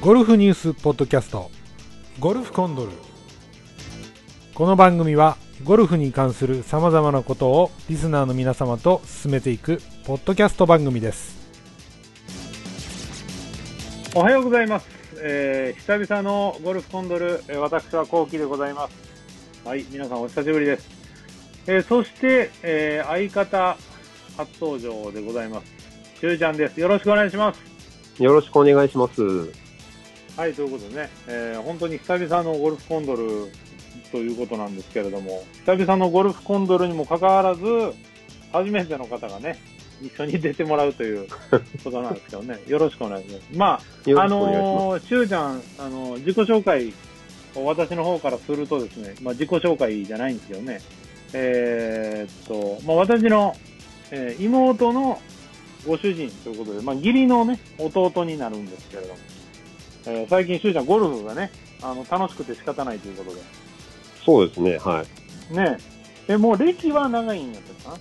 ゴルフニュースポッドキャスト。ゴルフコンドル。この番組はゴルフに関するさまざまなことをリスナーの皆様と進めていくポッドキャスト番組です。おはようございます、えー、久々のゴルフコンドル、えー、私はコウキでございます。はい皆さんお久しぶりです、えー、そして、えー、相方初登場でございます。しゅうちゃんです。よろしくお願いします。よろしくお願いします。はいということでね、えー、本当に久々のゴルフコンドルということなんですけれども久々のゴルフコンドルにもかかわらず初めての方がね一緒に出てもらうという ことなんですけどね。よろしくお願いします。まあ、あ。のー、しゅうちゃん、あのー、自己紹介を私の方からするとですね、まあ、自己紹介じゃないんですよね。えーっと、まあ、私の、えー妹のご主人ということで、まあ、義理のね、弟になるんですけれども、えー最近しゅうちゃんゴルフがね、あの、楽しくて仕方ないということで、そうですね、はい。ねえ、もう歴は長いんやったか？な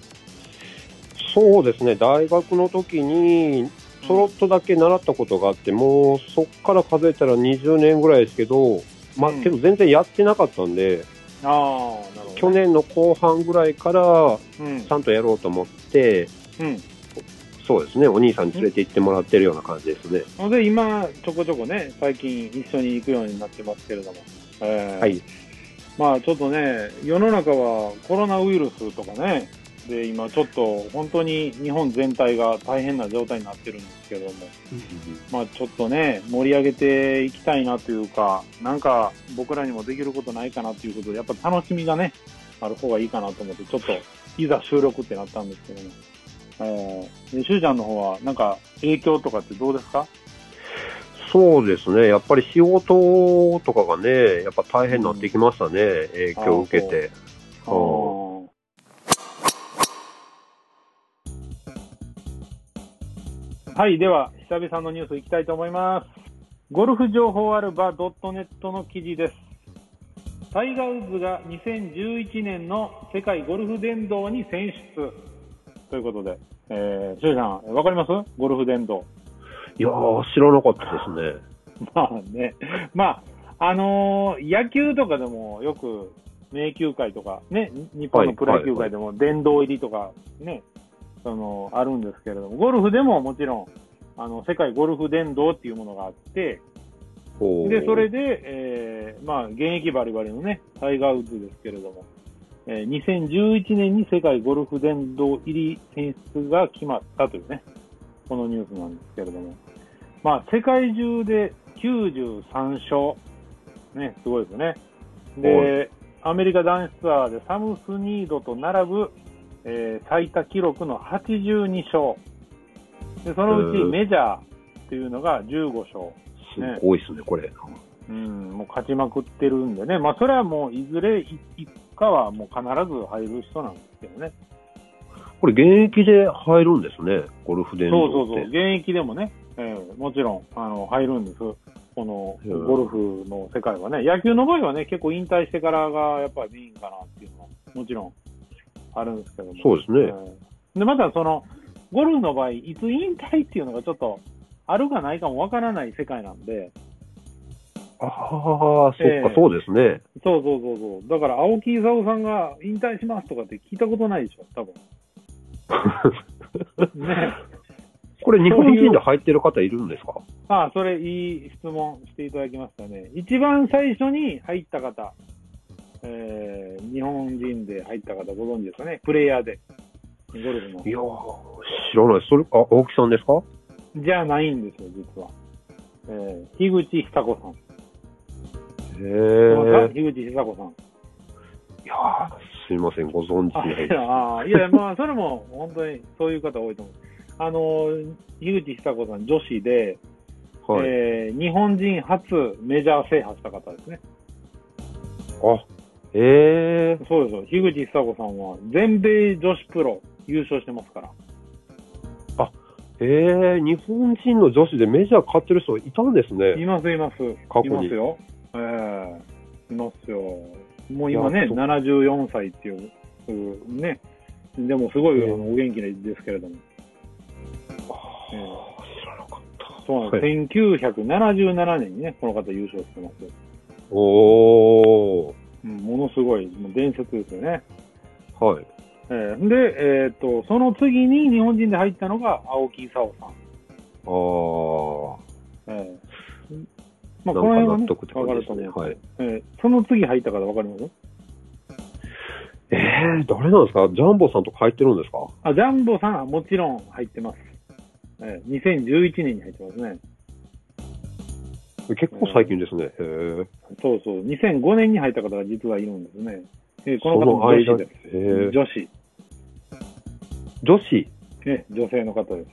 そうですね、大学の時に、ちょろっとだけ習ったことがあって、もうそっから数えたら20年ぐらいですけど、まあ、うんけど全然やってなかったんで、ああ、なるほど、ね。去年の後半ぐらいから、うんち。ゃんとやろうと思って、うん。そうですね、お兄さんに連れて行ってもらってるような感じですね。ので、今、ちょこちょこね、最近一緒に行くようになってますけれども。えーはい。まあちょっとね、世の中はコロナウイルスとかね、で、今ちょっと本当に日本全体が大変な状態になってるんですけども、まあちょっとね、盛り上げていきたいなというか、なんか僕らにもできることないかなということで、やっぱ楽しみがね、ある方がいいかなと思って、ちょっといざ収録ってなったんですけども。えー、で、しゅうちゃんの方はなんか影響とかってどうですか？そうですね、やっぱり仕事とかがね、やっぱ大変になってきましたね、影響を受けて。はい、では、久々のニュースいきたいと思います。ゴルフ情報アルバ .net の記事です。タイガー・ウッズが2011年の世界ゴルフ殿堂に選出。ということで、えー、シュウさん、わかります？ゴルフ殿堂。いやー、知らなかったですね。まあね、まあ、あのー野球とかでもよく、名球会とか、ね、日本のプロ野球界でも殿堂入りとか、ね、その、あるんですけれども、ゴルフでももちろん、あの、世界ゴルフ殿堂っていうものがあって、で、それで、えー、まあ、現役バリバリのね、タイガー・ウッズですけれども、えー2011年に世界ゴルフ殿堂入り選出が決まったというね、このニュースなんですけれども、まあ、世界中で93勝、ね、すごいですよね。はで、アメリカ男子ツアーでサム・スニードと並ぶ、えー最多記録の82勝。で、そのうちうんメジャーっていうのが15勝。すごいですね、これ。うん、もう勝ちまくってるんでね。まあ、それはもう、いずれいいつかはもう必ず入る人なんですけどね。これ、現役で入るんですね、ゴルフ殿そうそうそう。現役でもね、えーもちろん、あの、入るんです。この、うんゴルフの世界はね。野球の場合はね、結構引退してからがやっぱりメインかなっていうのは、もちろん、あるんですけども。そうですね。うんで、またその、ゴルフの場合、いつ引退っていうのがちょっと、あるかないかもわからない世界なんで、ああ、そっか、ええそうですね。そうそうそうそう。だから、青木功さんが引退しますとかって聞いたことないでしょ、多分。ね。これ、日本人で入ってる方いるんですか？ああ、それいい質問していただきましたね。一番最初に入った方、えー、日本人で入った方ご存知ですかね？プレイヤーで。ゴルフのい。やー、知らない。それ、あ、青木さんですか？じゃないんですよ、実は。えー、樋口久子さん。へえ。樋口久子さん。いやー、すいません、ご存知あ、ないいや、あいやまあ、それも本当にそういう方多いと思う。あの、樋口久子さん、女子で、はい。えー日本人初メジャー制覇した方ですね。あ、へえ。そうですよ。樋口久子さんは全米女子プロ優勝してますから。へえ、日本人の女子でメジャー勝ってる人いたんですね。います、います。過去にいますよ。ええいますよ。もう今ね、いやそう74歳っていう、うんね。でもすごい、うんあのお元気ですけれども。あー知らなかった。そうなんです。1977年にね、この方優勝してます。おー。うん、ものすごい、もう伝説ですよね。はい。えーで、えっ、と、その次に日本人で入ったのが青木功さん。あー。えーまあ、この辺はね、納得ってわか。ると思う。はい。えーその次入った方わかります？えー、誰なんですか？ジャンボさんとか入ってるんですか？あ、ジャンボさんはもちろん入ってます。えー2011年に入ってますね。結構最近ですね。へー。そうそう。2005年に入った方が実はいるんですね。えーこのそ方も女子です。へー女子。女子、ね、女性の方です。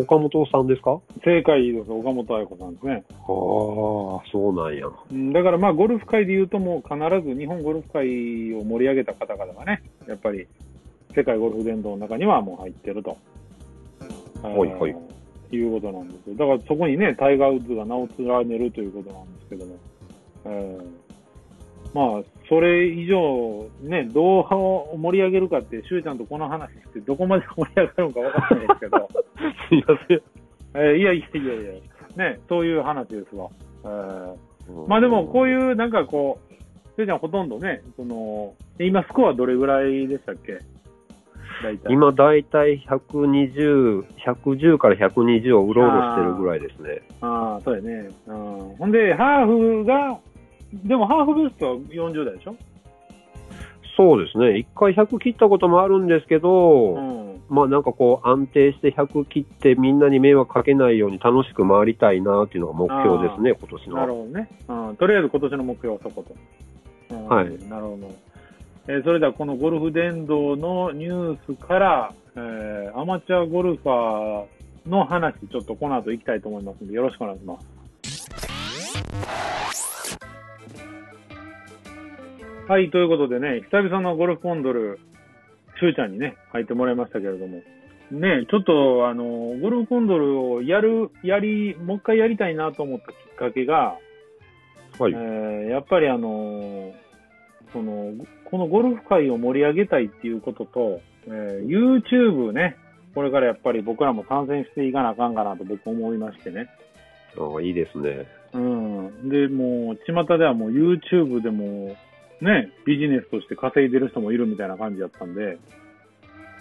岡本さんですか？正解です。岡本愛子さんですね。ああ、そうなんや。うんだからまあ、ゴルフ界で言うともう必ず日本ゴルフ界を盛り上げた方々がね、やっぱり世界ゴルフ殿堂の中にはもう入ってると。はいはいいうことなんですよ。だからそこにね、タイガー・ウッズが名を連ねるということなんですけども。えーまあ、それ以上、ね、どう盛り上げるかって、しゅうちゃんとこの話して、どこまで盛り上がるのかわからないですけど、すいません。えーいやいやいやいや、ね、そういう話ですわ。えーまあでも、こうういう、なんかこう、せいちゃんほとんどね、その、今スコアどれぐらいでしたっけ？大体。今だいたい120、110から120をうろうろしてるぐらいですね。ああ、そうやね。うん。ほんで、ハーフが、でもハーフベストは40代でしょ？そうですね。一回100切ったこともあるんですけど、うん。まあなんかこう安定して100切ってみんなに迷惑かけないように楽しく回りたいなっていうのが目標ですね、今年なるの。ほどね。うん。とりあえず今年の目標はそこと。うん、はいなるほど。えーそれではこのゴルフ殿堂のニュースから、えーアマチュアゴルファーの話、ちょっとこの後行きたいと思いますので、よろしくお願いします。はい、ということでね、久々のゴルフコンドル、しゅうちゃんにね、入ってもらいましたけれども、ね、ちょっと、あの、ゴルフコンドルをやる、やり、もう一回やりたいなと思ったきっかけが、はい。えーやっぱりあのその、このゴルフ界を盛り上げたいっていうことと、えー YouTube ね、これからやっぱり僕らも参戦していかなあかんかなと僕思いましてね。ああいいですね。うん。で、もう、巷ではもう YouTube でも、ね、ビジネスとして稼いでる人もいるみたいな感じだったんで、う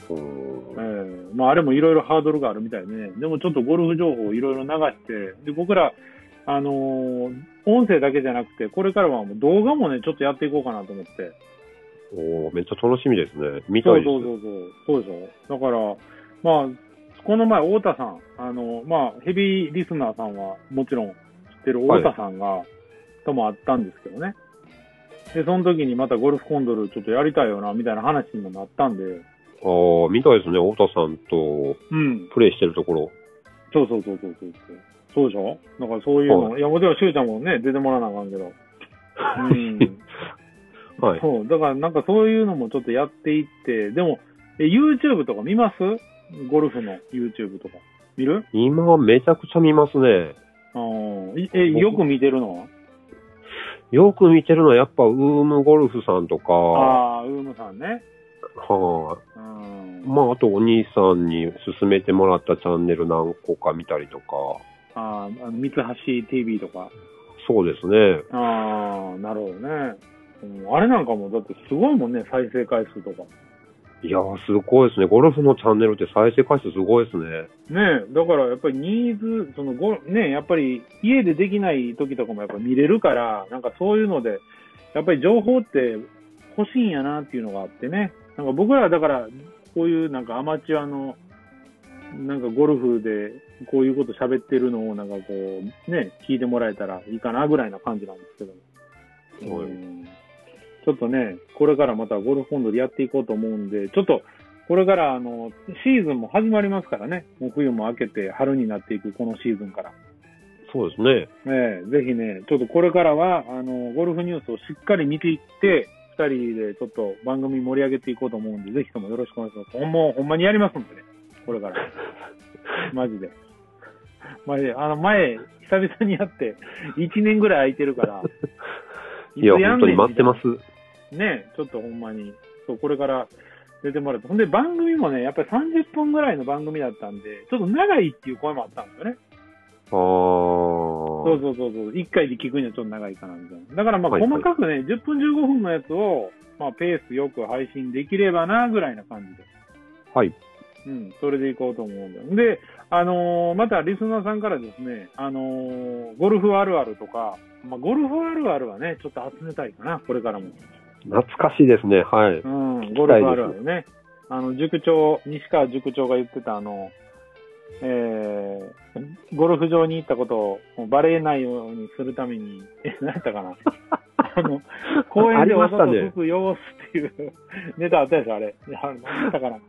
えんーまああれもいろいろハードルがあるみたいでね、でもちょっとゴルフ情報をいろいろ流して、で、僕ら、あのー音声だけじゃなくて、これからはもう動画もね、ちょっとやっていこうかなと思って。おーめっちゃ楽しみですね。見たそいうです。そうそうそう。そうでしょ。だから、まあ、この前、太田さん、あの、まあ、ヘビーリスナーさんはもちろん知ってる太田さんが、ともあったんですけどね。で、その時にまたゴルフコンドルちょっとやりたいよな、みたいな話にもなったんで、ああ、見たいですね。太田さんとうん。プレイしてるところ。そうそうそうそうそう。そうでしょ？だからそういうの、、はいや、もちろん、しゅうちゃんもね、出てもらわなあかんけど。うん。はい。そう。だからなんかそういうのもちょっとやっていって、でも、え YouTube とか見ます？ゴルフの YouTube とか。見る？今めちゃくちゃ見ますね。あーいえ、よく見てるの？はよく見てるのはやっぱウームゴルフさんとか、ああ、ウームさんね。はうんい。。まあ、あとお兄さんに勧めてもらったチャンネル何個か見たりとか、あーあの、三橋 TV とか。そうですね。ああ、なるほどね。うんあれなんかも、だってすごいもんね、再生回数とか。いやー、すごいですね。ゴルフのチャンネルって再生回数すごいですね。ねえ、だからやっぱりニーズ、そのご、ねえ、やっぱり家でできない時とかもやっぱ見れるから、なんかそういうので、やっぱり情報って欲しいんやなっていうのがあってね。なんか僕らはだから、こういうなんかアマチュアの、なんかゴルフでこういうこと喋ってるのをなんかこう、ね、聞いてもらえたらいいかなぐらいな感じなんですけど。はいうんちょっとね、これからまたゴルフコンドでやっていこうと思うんで、ちょっと、これからあの、シーズンも始まりますからね。もう冬も明けて春になっていくこのシーズンから。そうですね。ええぜひね、ちょっとこれからは、あの、ゴルフニュースをしっかり見ていって、二人でちょっと番組盛り上げていこうと思うんで、ぜひともよろしくお願いします。ほんま、ほんまにやりますんでね。これから。マジで。マジで。あの、前、久々にやって、一年ぐらい空いてるから。いや、本当に待ってまみす。ね、ちょっとほんまに。そう、これから出てもらって。ほんで、番組もね、やっぱり30分ぐらいの番組だったんで、ちょっと長いっていう声もあったんですよね。そうそうそうそう。1回で聞くにはちょっと長いかな、みたいな。だからまあ、はいはい細かくね、10分15分のやつを、まあ、ペースよく配信できればな、ぐらいな感じで。はい。うん、それでいこうと思うんだよ。で、あのーまたリスナーさんからですね、あのーゴルフあるあるとか、まあ、ゴルフあるあるはね、ちょっと集めたいかな、これからも。懐かしいですね。はい。うん、ゴルフあるあるね。あの、塾長、西川塾長が言ってたあの、えー、ゴルフ場に行ったことをバレないようにするために、え、何やったかなあの、公園でわざと吹く様子っていうネタあったでしょ、あれ。何やったかな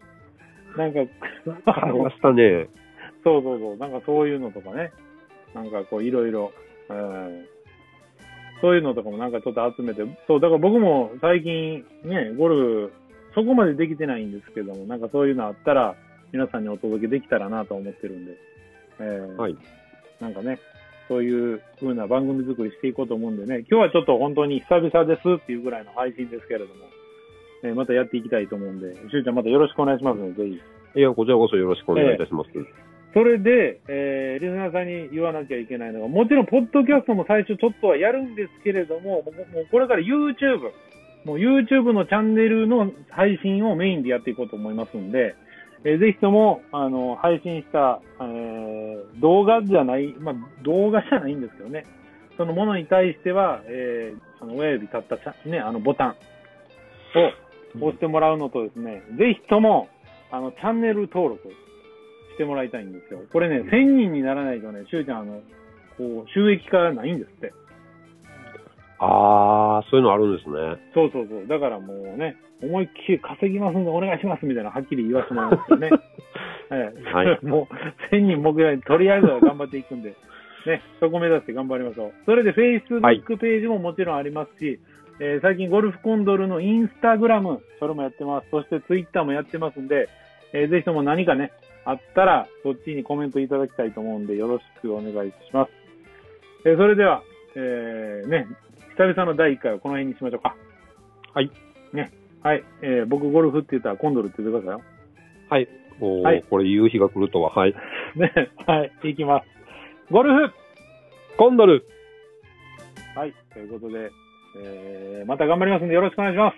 なんか、ありましたね。そうそうそう、なんかそういうのとかね、なんかこういろいろ、うんそういうのとかもなんかちょっと集めて、そう、だから僕も最近ね、ゴルフ、そこまでできてないんですけども、なんかそういうのあったら、皆さんにお届けできたらなと思ってるんで、えーはい。なんかね、そういう風な番組作りしていこうと思うんでね、今日はちょっと本当に久々ですっていうぐらいの配信ですけれども、えーまたやっていきたいと思うんで、しゅうちゃんまたよろしくお願いしますので、ぜひ。いや、こちらこそよろしくお願いいたします。それで、えーリスナーさんに言わなきゃいけないのが、もちろん、ポッドキャストも最初ちょっとはやるんですけれども、もうもうこれから YouTube、もう YouTube のチャンネルの配信をメインでやっていこうと思いますんで、えーぜひとも、あの、配信した、えー動画じゃない、まあ、動画じゃないんですけどね、そのものに対しては、えー、あの親指立ったチャね、あのボタンを押してもらうのとですね、ぜひとも、あの、チャンネル登録してもらいたいんですよ。これね、1000人にならないとね、しゅうちゃん、あの、こう、収益化ないんですって。あー、そういうのあるんですね。そうそうそう。だからもうね、思いっきり稼ぎますんでお願いしますみたいなはっきり言わせてもらいますよね。ええはい もう、1000人目標にとりあえずは頑張っていくんで、ね、そこ目指して頑張りましょう。それで Facebook ページももちろんありますし、えー最近ゴルフコンドルのインスタグラム、それもやってます。そして Twitter もやってますんで、えーぜひとも何かね、あったら、そっちにコメントいただきたいと思うんで、よろしくお願いします。えーそれでは、えーね、久々の第1回はこの辺にしましょうか。はい。ね。はい。えー僕ゴルフって言ったらコンドルって言ってくださいよ。はい。おーはいこれ夕日が来るとは。はい。ね。はい。いきます。ゴルフコンドルはい。ということで、えーまた頑張りますんでよろしくお願いします。